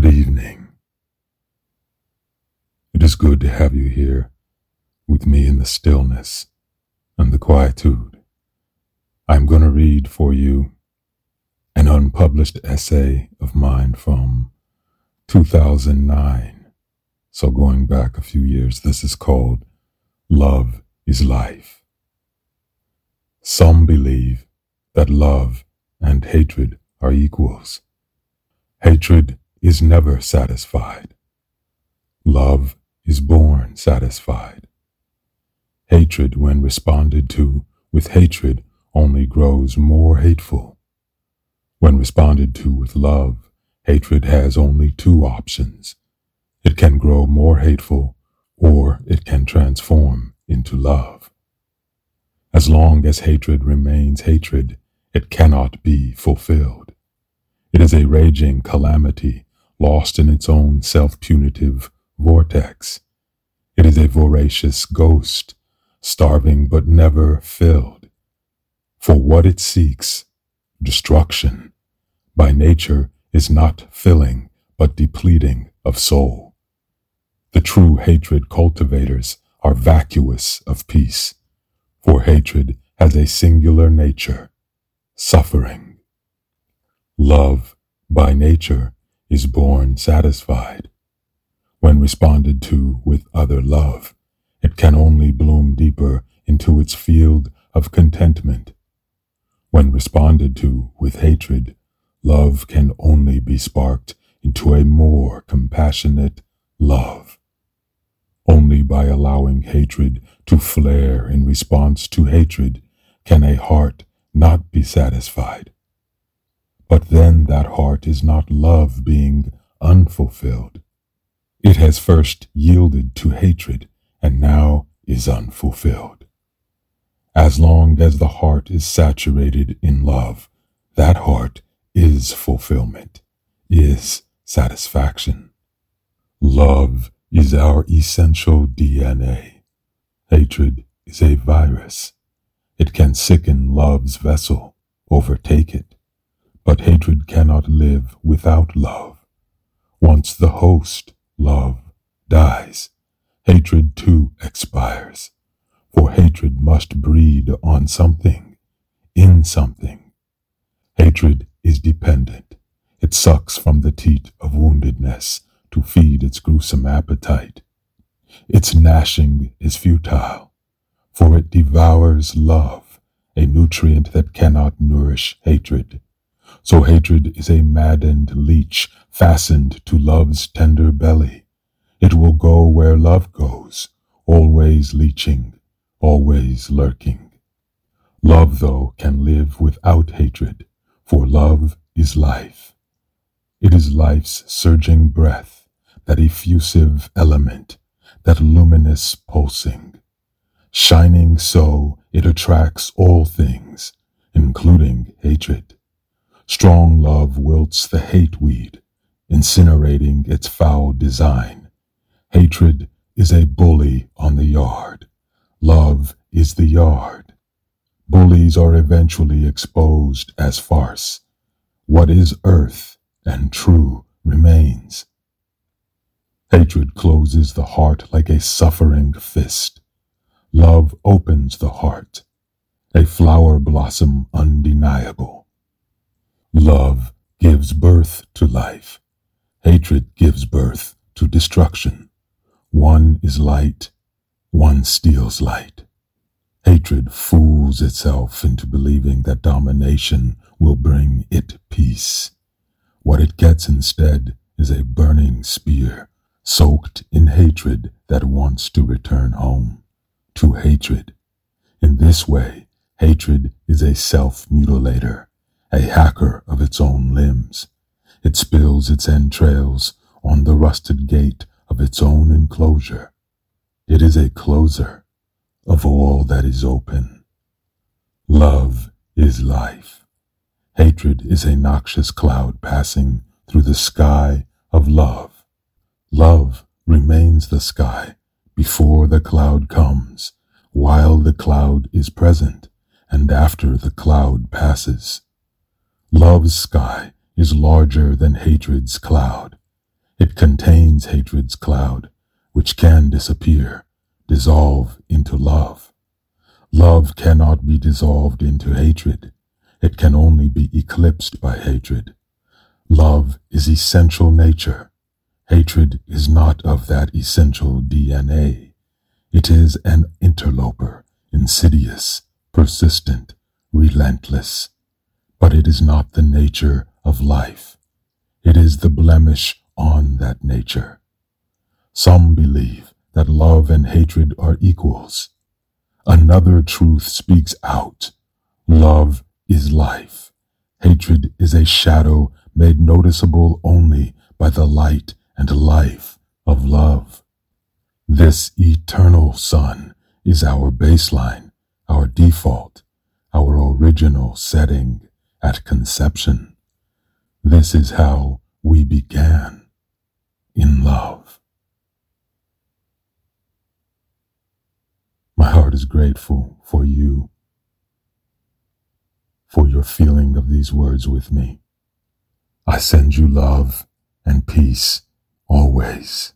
Good evening. It is good to have you here with me in the stillness and the quietude. I'm going to read for you an unpublished essay of mine from 2009. So going back a few years, this is called Love is Life. Some believe that love and hatred are equals. Hatred is never satisfied. Love is born satisfied. Hatred, when responded to with hatred, only grows more hateful. When responded to with love, hatred has only two options. It can grow more hateful, or it can transform into love. As long as hatred remains hatred, it cannot be fulfilled. It is a raging calamity lost in its own self-punitive vortex. It is a voracious ghost, starving but never filled. For what it seeks, destruction, by nature is not filling but depleting of soul. The true hatred cultivators are vacuous of peace, for hatred has a singular nature, suffering. Love, by nature, is born satisfied. When responded to with other love, it can only bloom deeper into its field of contentment. When responded to with hatred, love can only be sparked into a more compassionate love. Only by allowing hatred to flare in response to hatred can a heart not be satisfied. But then that heart is not love being unfulfilled. It has first yielded to hatred and now is unfulfilled. As long as the heart is saturated in love, that heart is fulfillment, is satisfaction. Love is our essential DNA. Hatred is a virus. It can sicken love's vessel, overtake it. But hatred cannot live without love. Once the host, love, dies, hatred too expires. For hatred must breed on something, in something. Hatred is dependent. It sucks from the teat of woundedness to feed its gruesome appetite. Its gnashing is futile, for it devours love, a nutrient that cannot nourish hatred. So hatred is a maddened leech fastened to love's tender belly. It will go where love goes, always leeching, always lurking. Love, though, can live without hatred, for love is life. It is life's surging breath, that effusive element, that luminous pulsing. Shining so, it attracts all things, including hatred. Strong love wilts the hate weed, incinerating its foul design. Hatred is a bully on the yard. Love is the yard. Bullies are eventually exposed as farce. What is earth and true remains. Hatred closes the heart like a suffering fist. Love opens the heart, a flower blossom undeniable. Love gives birth to life. Hatred gives birth to destruction. One is light, one steals light. Hatred fools itself into believing that domination will bring it peace. What it gets instead is a burning spear, soaked in hatred that wants to return home, to hatred. In this way, hatred is a self-mutilator, a hacker of its own limbs. It spills its entrails on the rusted gate of its own enclosure. It is a closer of all that is open. Love is life. Hatred is a noxious cloud passing through the sky of love. Love remains the sky before the cloud comes, while the cloud is present, and after the cloud passes. Love's sky is larger than hatred's cloud. It contains hatred's cloud, which can disappear, dissolve into love. Love cannot be dissolved into hatred. It can only be eclipsed by hatred. Love is essential nature. Hatred is not of that essential DNA. It is an interloper, insidious, persistent, relentless. But it is not the nature of life. It is the blemish on that nature. Some believe that love and hatred are equals. Another truth speaks out. Love is life. Hatred is a shadow made noticeable only by the light and life of love. This eternal sun is our baseline, our default, our original setting at conception. This is how we began in love. My heart is grateful for you, for your feeling of these words with me. I send you love and peace always.